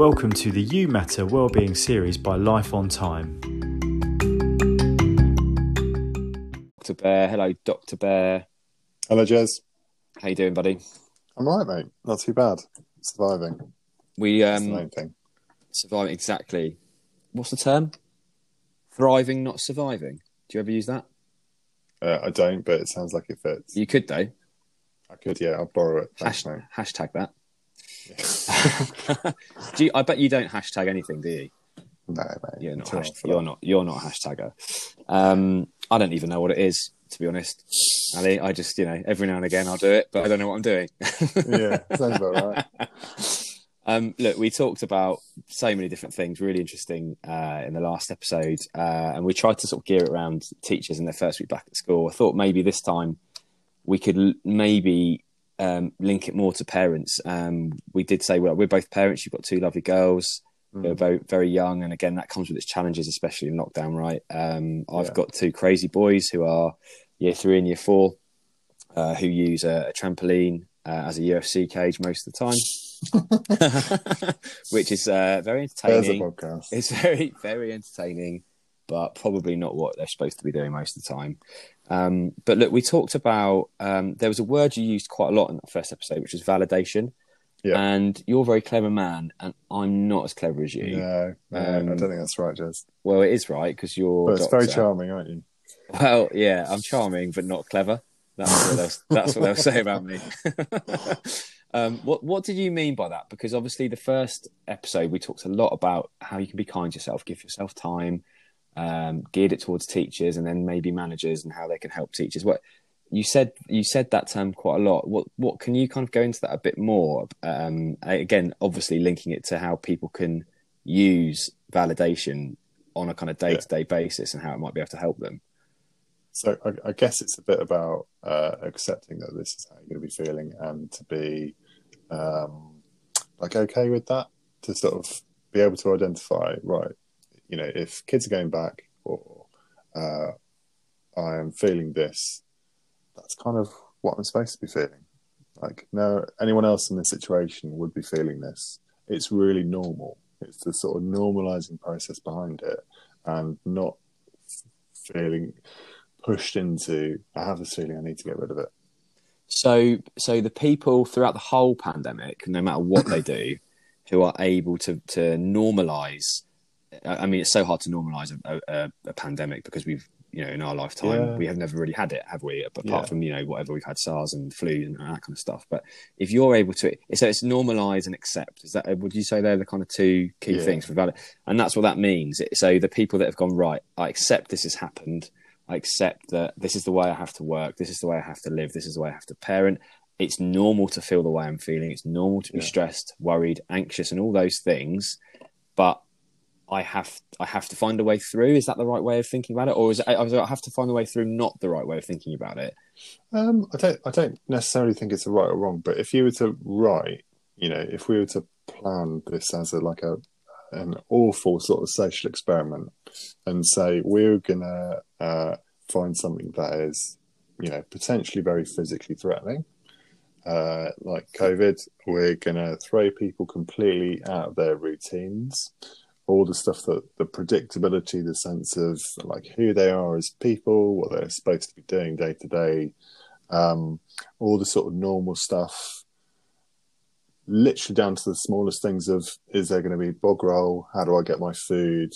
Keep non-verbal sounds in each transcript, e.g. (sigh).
Welcome to the You Matter Wellbeing series by Life on Time. Dr. Bear. Hello, Dr. Bear. Hello, Jez. How you doing, buddy? I'm right, mate. Not too bad. Surviving. We That's the um main thing. surviving exactly. What's the term? Thriving, not surviving. Do you ever use that? Uh, I don't, but it sounds like it fits. You could though. I could, yeah. I'll borrow it. Thanks, Hash, mate. hashtag that. (laughs) do you, I bet you don't hashtag anything, do you? No, mate. You're not. Too Hash, old for you're not. You're not a hashtagger. Um, I don't even know what it is, to be honest. Ali, I just, you know, every now and again I'll do it, but I don't know what I'm doing. (laughs) yeah, sounds about right. (laughs) Um, look, we talked about so many different things, really interesting uh, in the last episode, uh, and we tried to sort of gear it around teachers in their first week back at school. I thought maybe this time we could l- maybe um, link it more to parents. Um, we did say well, we're both parents. You've got two lovely girls. They're Mm. very very young, and again that comes with its challenges, especially in lockdown. Right? Um, I've Yeah. got two crazy boys who are year three and year four, uh, who use a, a trampoline uh, as a UFC cage most of the time, (laughs) which is uh, very entertaining. It's very very entertaining, but probably not what they're supposed to be doing most of the time. Um, but look, we talked about um, there was a word you used quite a lot in that first episode, which was validation. Yeah. And you're a very clever man, and I'm not as clever as you. No, no, I Um, don't think that's right, Jez. Well, it is right because you're. But it's very charming, aren't you? Well, yeah, I'm charming, but not clever. That's what they'll, (laughs) that's what they'll say about me. (laughs) um, what What did you mean by that? Because obviously, the first episode we talked a lot about how you can be kind to yourself, give yourself time, um, geared it towards teachers, and then maybe managers and how they can help teachers. What you said you said that term quite a lot. What What can you kind of go into that a bit more? Um, again, obviously linking it to how people can use validation on a kind of day to day basis and how it might be able to help them. So I, I guess it's a bit about uh, accepting that this is how you're going to be feeling and to be um, like okay with that, to sort of be able to identify, right, you know, if kids are going back or uh, I am feeling this, that's kind of what I'm supposed to be feeling. Like, no, anyone else in this situation would be feeling this. It's really normal. It's the sort of normalizing process behind it and not feeling pushed into I have this feeling I need to get rid of it. So, so the people throughout the whole pandemic, no matter what they do, who are able to to normalize. I I mean, it's so hard to normalize a, a, a pandemic because we've, you know, in our lifetime, Yeah. we have never really had it, have we? Apart Yeah. from you know whatever we've had SARS and flu and that kind of stuff. But if you're able to, so it's normalize and accept. Is that would you say they're the kind of two key Yeah. things for valid? And that's what that means. So the people that have gone right, I accept this has happened. I accept that this is the way I have to work. This is the way I have to live. This is the way I have to parent. It's normal to feel the way I'm feeling. It's normal to be Yeah. stressed, worried, anxious, and all those things. But I have I have to find a way through. Is that the right way of thinking about it, or is it, I have to find a way through not the right way of thinking about it? Um, I don't I don't necessarily think it's a right or wrong, but if you were to write, you know, if we were to plan this as a like a an awful sort of social experiment and say we're gonna uh, find something that is, you know, potentially very physically threatening, uh, like COVID, we're gonna throw people completely out of their routines. All the stuff that the predictability, the sense of like who they are as people, what they're supposed to be doing day to day, um, all the sort of normal stuff, literally down to the smallest things of is there going to be bog roll? How do I get my food?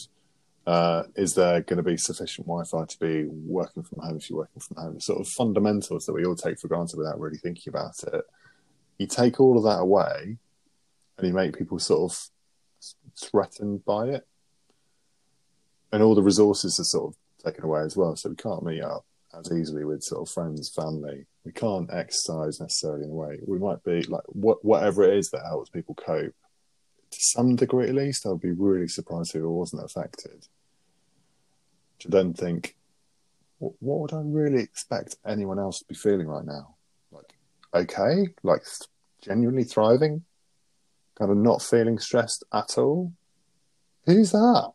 Uh, is there going to be sufficient Wi-Fi to be working from home if you're working from home? Sort of fundamentals that we all take for granted without really thinking about it. You take all of that away, and you make people sort of threatened by it, and all the resources are sort of taken away as well. So we can't meet up as easily with sort of friends, family. We can't exercise necessarily in a way. We might be like what whatever it is that helps people cope. To some degree, at least, I'd be really surprised if it wasn't affected. To then think, what, what would I really expect anyone else to be feeling right now? Like, okay, like genuinely thriving, kind of not feeling stressed at all. Who's that?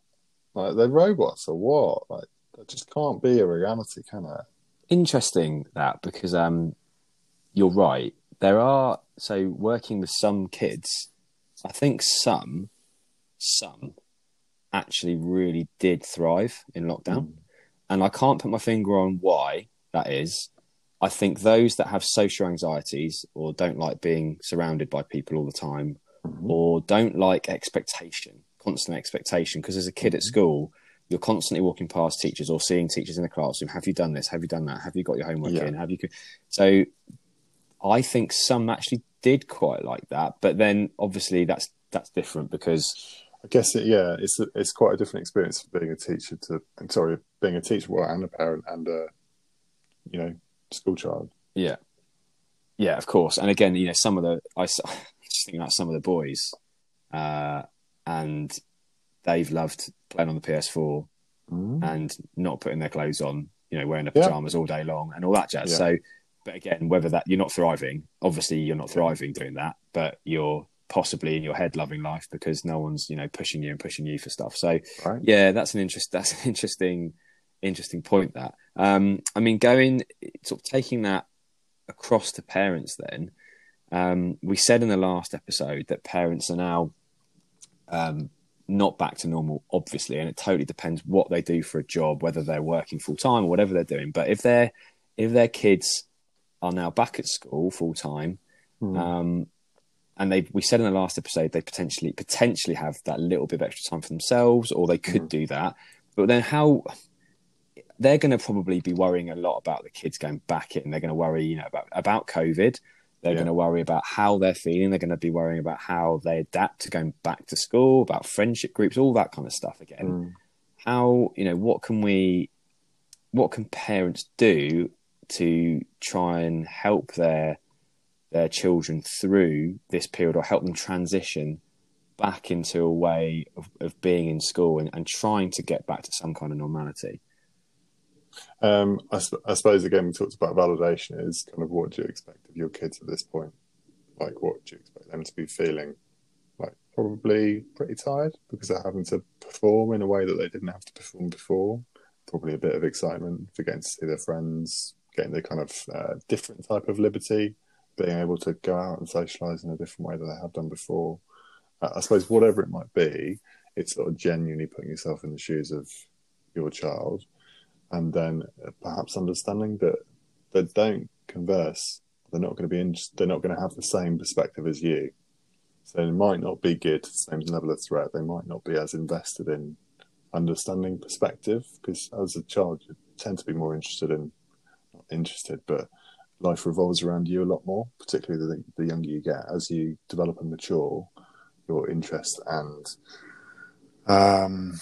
Like, they're robots or what? Like, that just can't be a reality, can it? Interesting that because um, you're right. There are so working with some kids. I think some some actually really did thrive in lockdown. Mm. And I can't put my finger on why that is. I think those that have social anxieties or don't like being surrounded by people all the time Mhm. or don't like expectation, constant expectation. Because as a kid at school, you're constantly walking past teachers or seeing teachers in the classroom. Have you done this? Have you done that? Have you got your homework Yeah. in? Have you? So I think some actually did quite like that, but then obviously that's that's different because I guess it, yeah, it's a, it's quite a different experience for being a teacher to sorry, being a teacher well, and a parent and a you know school child. Yeah, yeah, of course. And again, you know, some of the I think about some of the boys, uh, and they've loved playing on the PS4 Mm. and not putting their clothes on, you know, wearing their Yeah. pajamas all day long and all that jazz. Yeah. So, but again, whether that you're not thriving, obviously you're not thriving doing that, but you're possibly in your head loving life because no one's you know pushing you and pushing you for stuff. So Right. yeah, that's an interest. (laughs) That's an interesting, interesting point. That um, I mean, going sort of taking that across to parents. Then um, we said in the last episode that parents are now um, not back to normal, obviously, and it totally depends what they do for a job, whether they're working full time or whatever they're doing. But if they're if their kids are now back at school full time, Mm. um, and they we said in the last episode they potentially potentially have that little bit of extra time for themselves, or they could Mhm. do that. But then how they're going to probably be worrying a lot about the kids going back in. They're going to worry, you know, about about COVID. They're Yeah. going to worry about how they're feeling. They're going to be worrying about how they adapt to going back to school, about friendship groups, all that kind of stuff again Mm. how you know what can we what can parents do to try and help their their children through this period or help them transition back into a way of, of being in school and, and trying to get back to some kind of normality Um, I, I suppose again we talked about validation is kind of what do you expect your kids at this point? Like what do you expect them to be feeling? Like probably pretty tired because they're having to perform in a way that they didn't have to perform before. Probably a bit of excitement for getting to see their friends, getting the kind of uh, different type of liberty, being able to go out and socialise in a different way that they have done before. Uh, I suppose whatever it might be, it's sort of genuinely putting yourself in the shoes of your child and then perhaps understanding that they don't converse. They're not going to be in, they're not going to have the same perspective as you. So they might not be geared to the same level of threat. They might not be as invested in understanding perspective because as a child you tend to be more interested in not interested, but life revolves around you a lot more, particularly the, the younger you get. As you develop and mature, your interest and um,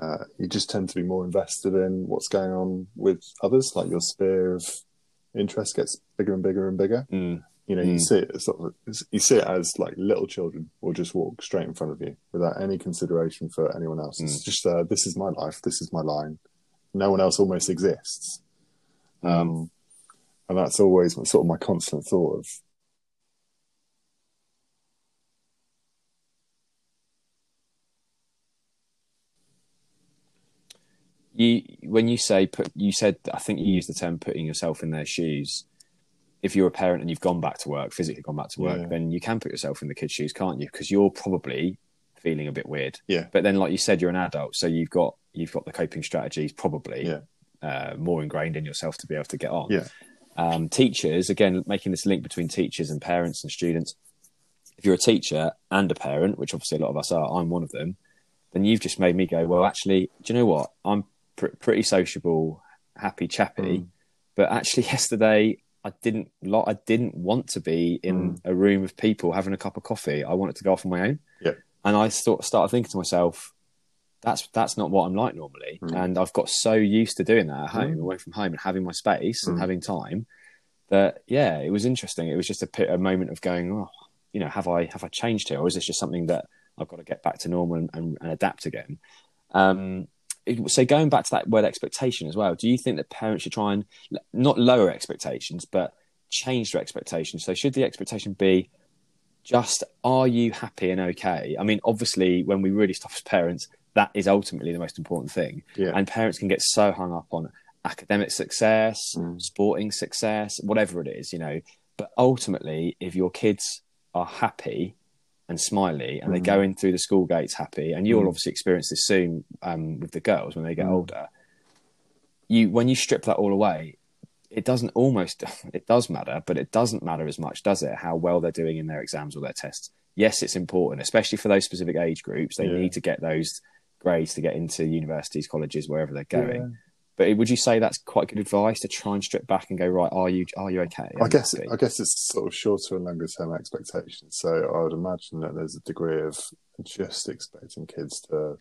uh, you just tend to be more invested in what's going on with others. Like your sphere of interest gets bigger and bigger and bigger. mm. You know, you Mm. see it as sort of you see it as like little children will just walk straight in front of you without any consideration for anyone else. It's just uh, this is my life, this is my line. No one else almost exists. Um, and that's always sort of my constant thought of you when you say put you said i think you used the term putting yourself in their shoes if you're a parent and you've gone back to work physically gone back to work Yeah. then you can put yourself in the kids shoes can't you because you're probably feeling a bit weird Yeah. but then like you said you're an adult so you've got you've got the coping strategies probably Yeah. uh, more ingrained in yourself to be able to get on Yeah. um, teachers again making this link between teachers and parents and students if you're a teacher and a parent which obviously a lot of us are i'm one of them then you've just made me go well actually do you know what i'm pr- pretty sociable happy chappy Mm. but actually (laughs) yesterday i didn't lo- i didn't want to be in Mm. a room of people having a cup of coffee i wanted to go off on my own Yeah. and i sort started thinking to myself that's that's not what i'm like normally Mm. and i've got so used to doing that at home Mm. away from home and having my space and Mm. having time that yeah it was interesting it was just a, a moment of going oh you know have i have i changed here or is this just something that i've got to get back to normal and, and, and adapt again um so going back to that word expectation as well do you think that parents should try and not lower expectations but change their expectations so should the expectation be just are you happy and okay i mean obviously when we really stop as parents that is ultimately the most important thing yeah. and parents can get so hung up on academic success Mm. sporting success whatever it is you know But ultimately, if your kids are happy and smiley and they Mm. go in through the school gates happy, and you'll Mm. obviously experience this soon um, with the girls when they get Mm. older. You when you strip that all away, it doesn't almost (laughs) it does matter, but it doesn't matter as much, does it? How well they're doing in their exams or their tests. Yes, it's important, especially for those specific age groups. They Yeah. need to get those grades to get into universities, colleges, wherever they're going. But would you say that's quite good advice to try and strip back and go right? Are you are you okay? I guess? I guess it's sort of shorter and longer term expectations. So I would imagine that there's a degree of just expecting kids to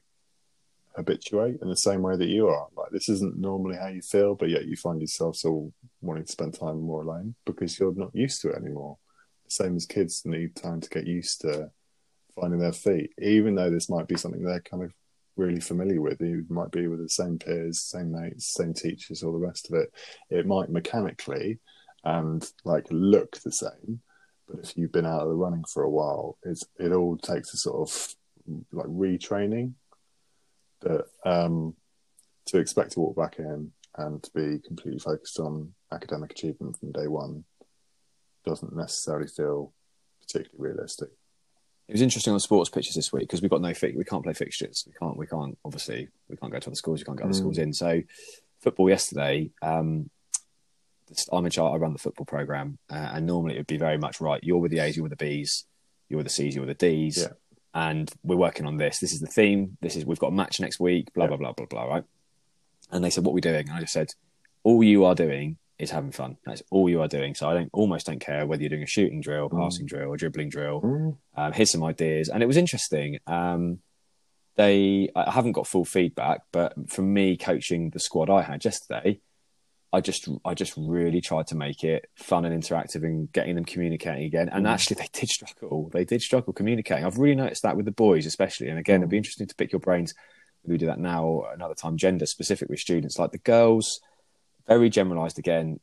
habituate in the same way that you are. Like this isn't normally how you feel, but yet you find yourself still wanting to spend time more alone because you're not used to it anymore. Same as kids need time to get used to finding their feet, even though this might be something they're kind of really familiar with. You might be with the same peers, same mates, same teachers, all the rest of it. It might mechanically and like look the same, but if you've been out of the running for a while, it's it all takes a sort of like retraining that um to expect to walk back in and to be completely focused on academic achievement from day one doesn't necessarily feel particularly realistic. It was interesting on sports pitches this week because we've got no fi- we can't play fixtures. We can't we can't obviously we can't go to other schools. We can't get other Mm. schools in. So football yesterday. Um, I'm in charge. I run the football program, uh, and normally it would be very much right. You're with the A's, you're with the B's, you're with the C's, you're with the D's, Yeah. and we're working on this. This is the theme. This is we've got a match next week. Blah Yeah. blah blah blah blah. Right? And they said, "What are we doing?" And I just said, "All you are doing is having fun. That's all you are doing. So I don't almost don't care whether you're doing a shooting drill, Mm. passing drill, or dribbling drill." Mm. um, here's some ideas and it was interesting um, they i haven't got full feedback but from me coaching the squad i had yesterday i just i just really tried to make it fun and interactive and getting them communicating again and Mm. actually they did struggle they did struggle communicating i've really noticed that with the boys especially and again it'd be interesting to pick your brains we do that now another time gender specific with students like the girls very generalized again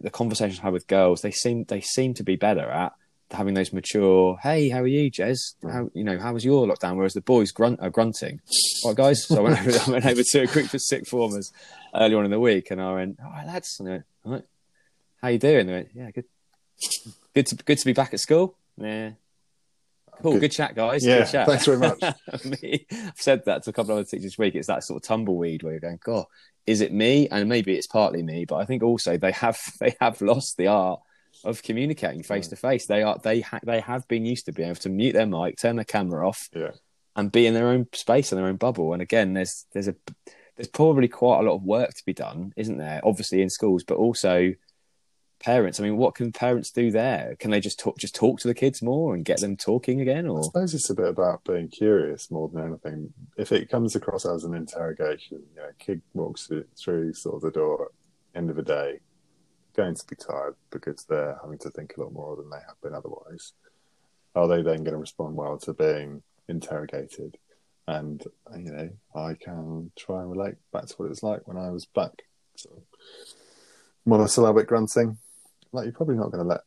the conversations I had with girls they seem they seem to be better at having those mature, hey, how are you, Jez? How you know, how was your lockdown? Whereas the boys grunt are grunting. All right, guys. So I went over, (laughs) I went over to a group of sixth formers early on in the week, and I went, all right, lads. And they went, all right, how you doing? They went, yeah, good. Good to good to be back at school. Yeah. Cool, Good. good, chat, guys. Yeah, good chat. thanks very much. (laughs) Me- I've said that to a couple of other teachers this week. It's that sort of tumbleweed where you're going, God, is it me? And maybe it's partly me, but I think also they have (laughs) they have lost the art of communicating face hmm. to face. They are they ha- they have been used to being able to mute their mic, turn their camera off, Yeah. and be in their own space and their own bubble. And again, there's there's a there's probably quite a lot of work to be done, isn't there? Obviously in schools, but also parents. I mean, what can parents do there? Can they just talk just talk to the kids more and get them talking again? I suppose it's a bit about being curious more than anything. If it comes across as an interrogation, you know, kid walks through, through sort of the door end of the day, going to be tired because they're having to think a lot more than they have been otherwise. Are they then going to respond well to being interrogated? And you know, I can try and relate back to what it was like when I was back. So monosyllabic grunting. Like you're probably not going to let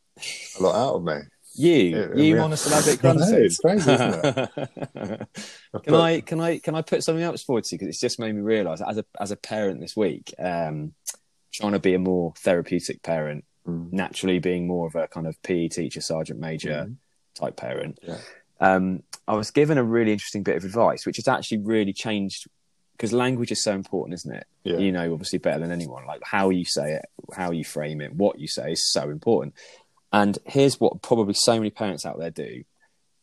a lot out of me. you, Yeah, you monosyllabic (laughs) grunting. it's crazy, isn't (laughs) can I can I can I put something else forward to you because it's just made me realise as a as a parent this week, um, trying to be a more therapeutic parent, Mm. naturally being more of a kind of PE teacher, sergeant major Mhm. type parent. Yeah. Um, I was given a really interesting bit of advice, which has actually really changed because language is so important, isn't it? Yeah. You know, obviously better than anyone. Like how you say it, how you frame it, what you say is so important. And here's what probably so many parents out there do.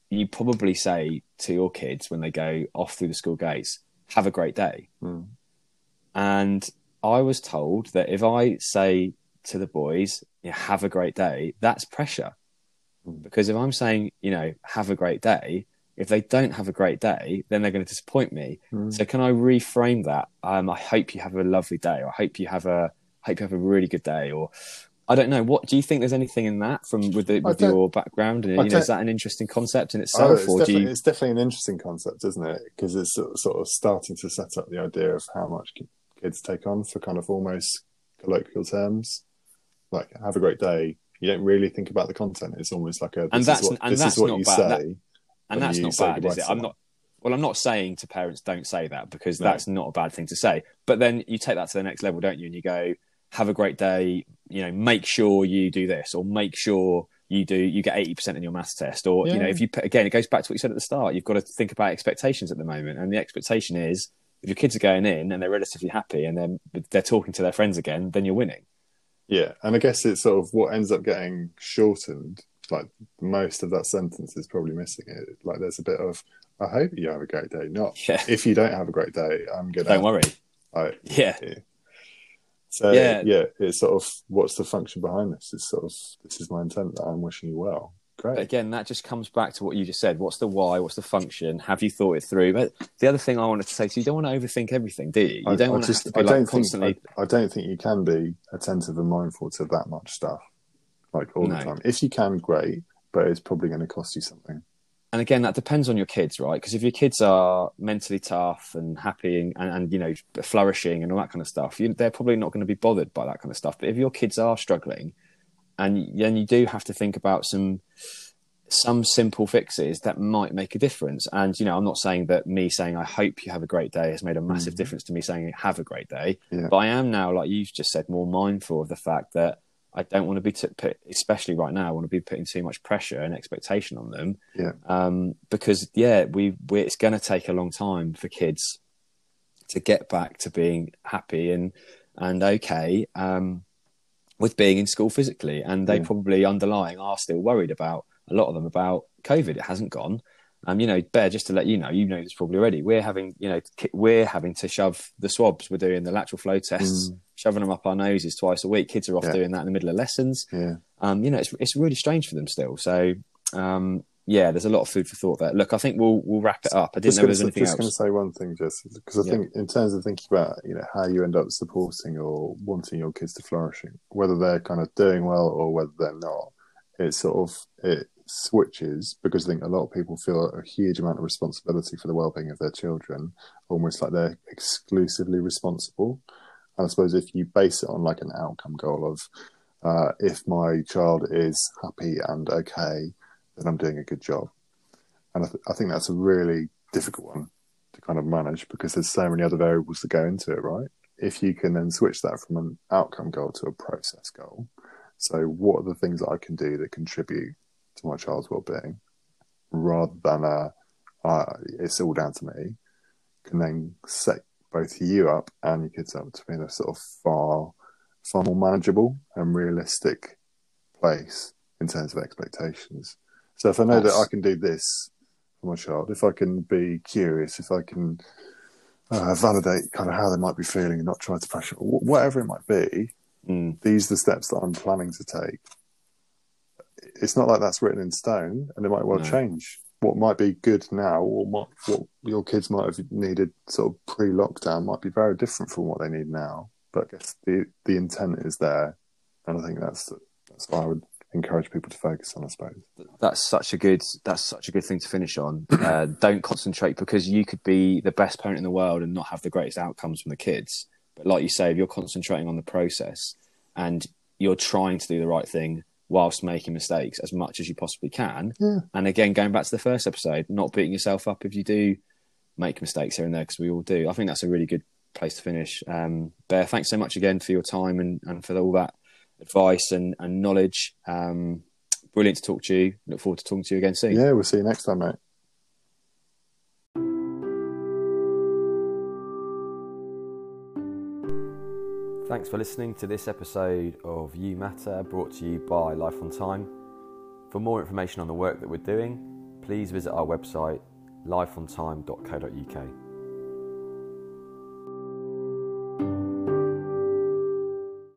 You probably say to your kids when they go off through the school gates, have a great day. Mm. And I was told that if I say to the boys, yeah, have a great day, that's pressure. Mm. Because if I'm saying, you know, have a great day, if they don't have a great day, then they're going to disappoint me. Mm. So can I reframe that? Um, I hope you have a lovely day, or I hope you have a hope you have a really good day, or I don't know. What do you think? There's anything in that from with, the, with your background, and you know, is that an interesting concept in Oh, itself, it's, or do definitely, you? it's definitely an interesting concept, isn't it? Because it's sort of- starting to set up the idea of how much kids take on for kind of almost colloquial terms. Like, have a great day. You don't really think about the content. It's almost like a this And that's- is what, and this that's is what not you bad. say. That- And that's not bad, is it? I'm not. Well, I'm not saying to parents don't say that because No. that's not a bad thing to say. But then you take that to the next level, don't you? And you go, have a great day. you know, make sure you do this, or make sure you do you get 80% in your maths test or you know if you put again it goes back to what you said at the start you've got to think about expectations at the moment and the expectation is if your kids are going in and they're relatively happy and then they're talking to their friends again then you're winning Yeah, and I guess it's sort of what ends up getting shortened. Like most of that sentence is probably missing it. Like there's a bit of, I hope you have a great day. Not yeah if you don't have a great day, I'm gonna. don't worry I, yeah so Yeah. yeah. it's sort of what's the function behind this? It's sort of this is my intent that I'm wishing you well. But Great. again, that just comes back to what you just said. What's the why? What's the function? Have you thought it through? But the other thing I wanted to say to you, don't want to overthink everything, do you? You I, don't I want just to to I be don't constantly. think I, I don't think you can be attentive and mindful to that much stuff like all No. the time. If you can, great, but it's probably going to cost you something. and again, that depends on your kids, right? Because if your kids are mentally tough and happy and, and, and you know flourishing and all that kind of stuff, you, they're probably not going to be bothered by that kind of stuff. But if your kids are struggling, and then you do have to think about some some simple fixes that might make a difference. And you know, I'm not saying that me saying I hope you have a great day has made a massive Mhm. difference to me saying have a great day. Yeah. But I am now, like you've just said, more mindful of the fact that I don't want to be, t- put, especially right now, I want to be putting too much pressure and expectation on them. Yeah. Um, because yeah, we, we it's going to take a long time for kids to get back to being happy and and okay um, with being in school physically, and they Yeah. probably underlying are still worried about a lot of them about COVID. It hasn't gone. Um, you know, Bear, just to let you know, you know this probably already. We're having, you know, we're having to shove the swabs. We're doing the lateral flow tests, Mm. shoving them up our noses twice a week. Kids are off Yeah. doing that in the middle of lessons. Yeah. Um, you know, it's it's really strange for them still. So, um, yeah, there's a lot of food for thought there. Look, I think we'll we'll wrap it up. I didn't Just know was anything just going to say one thing, just because I Yeah. think in terms of thinking about you know how you end up supporting or wanting your kids to flourishing, whether they're kind of doing well or whether they're not, it's sort of it switches because I think a lot of people feel a huge amount of responsibility for the well-being of their children, almost like they're exclusively responsible. And I suppose if you base it on like an outcome goal of uh, if my child is happy and okay, then I'm doing a good job. And I, th- I think that's a really difficult one to kind of manage because there's so many other variables that go into it, right? If you can then switch that from an outcome goal to a process goal, so what are the things that I can do that contribute to my child's well-being, rather than a uh, it's all down to me, can then set both you up and your kids up to be in a sort of far, far more manageable and realistic place in terms of expectations. So if I know that I can do this for my child, if I can be curious, if I can uh, validate kind of how they might be feeling and not try to pressure, whatever it might be, Mm, these are the steps that I'm planning to take. It's not like that's written in stone, and it might well No. change. What might be good now, or what, what your kids might have needed sort of pre-lockdown, might be very different from what they need now. But I guess the the intent is there, and I think that's that's what I would encourage people to focus on. I suppose. that's such a good that's such a good thing to finish on. (clears throat) Uh, don't concentrate because you could be the best parent in the world and not have the greatest outcomes from the kids. But like you say, if you're concentrating on the process and you're trying to do the right thing whilst making mistakes as much as you possibly can, Yeah. and again going back to the first episode, not beating yourself up if you do make mistakes here and there because we all do. I think that's a really good place to finish. Um, Bear, thanks so much again for your time and, and for all that advice and, and knowledge. Um, brilliant to talk to you. Look forward to talking to you again soon. Yeah, we'll see you next time, mate. Thanks for listening to this episode of You Matter brought to you by Life on Time. For more information on the work that we're doing, please visit our website lifeontime.co.uk.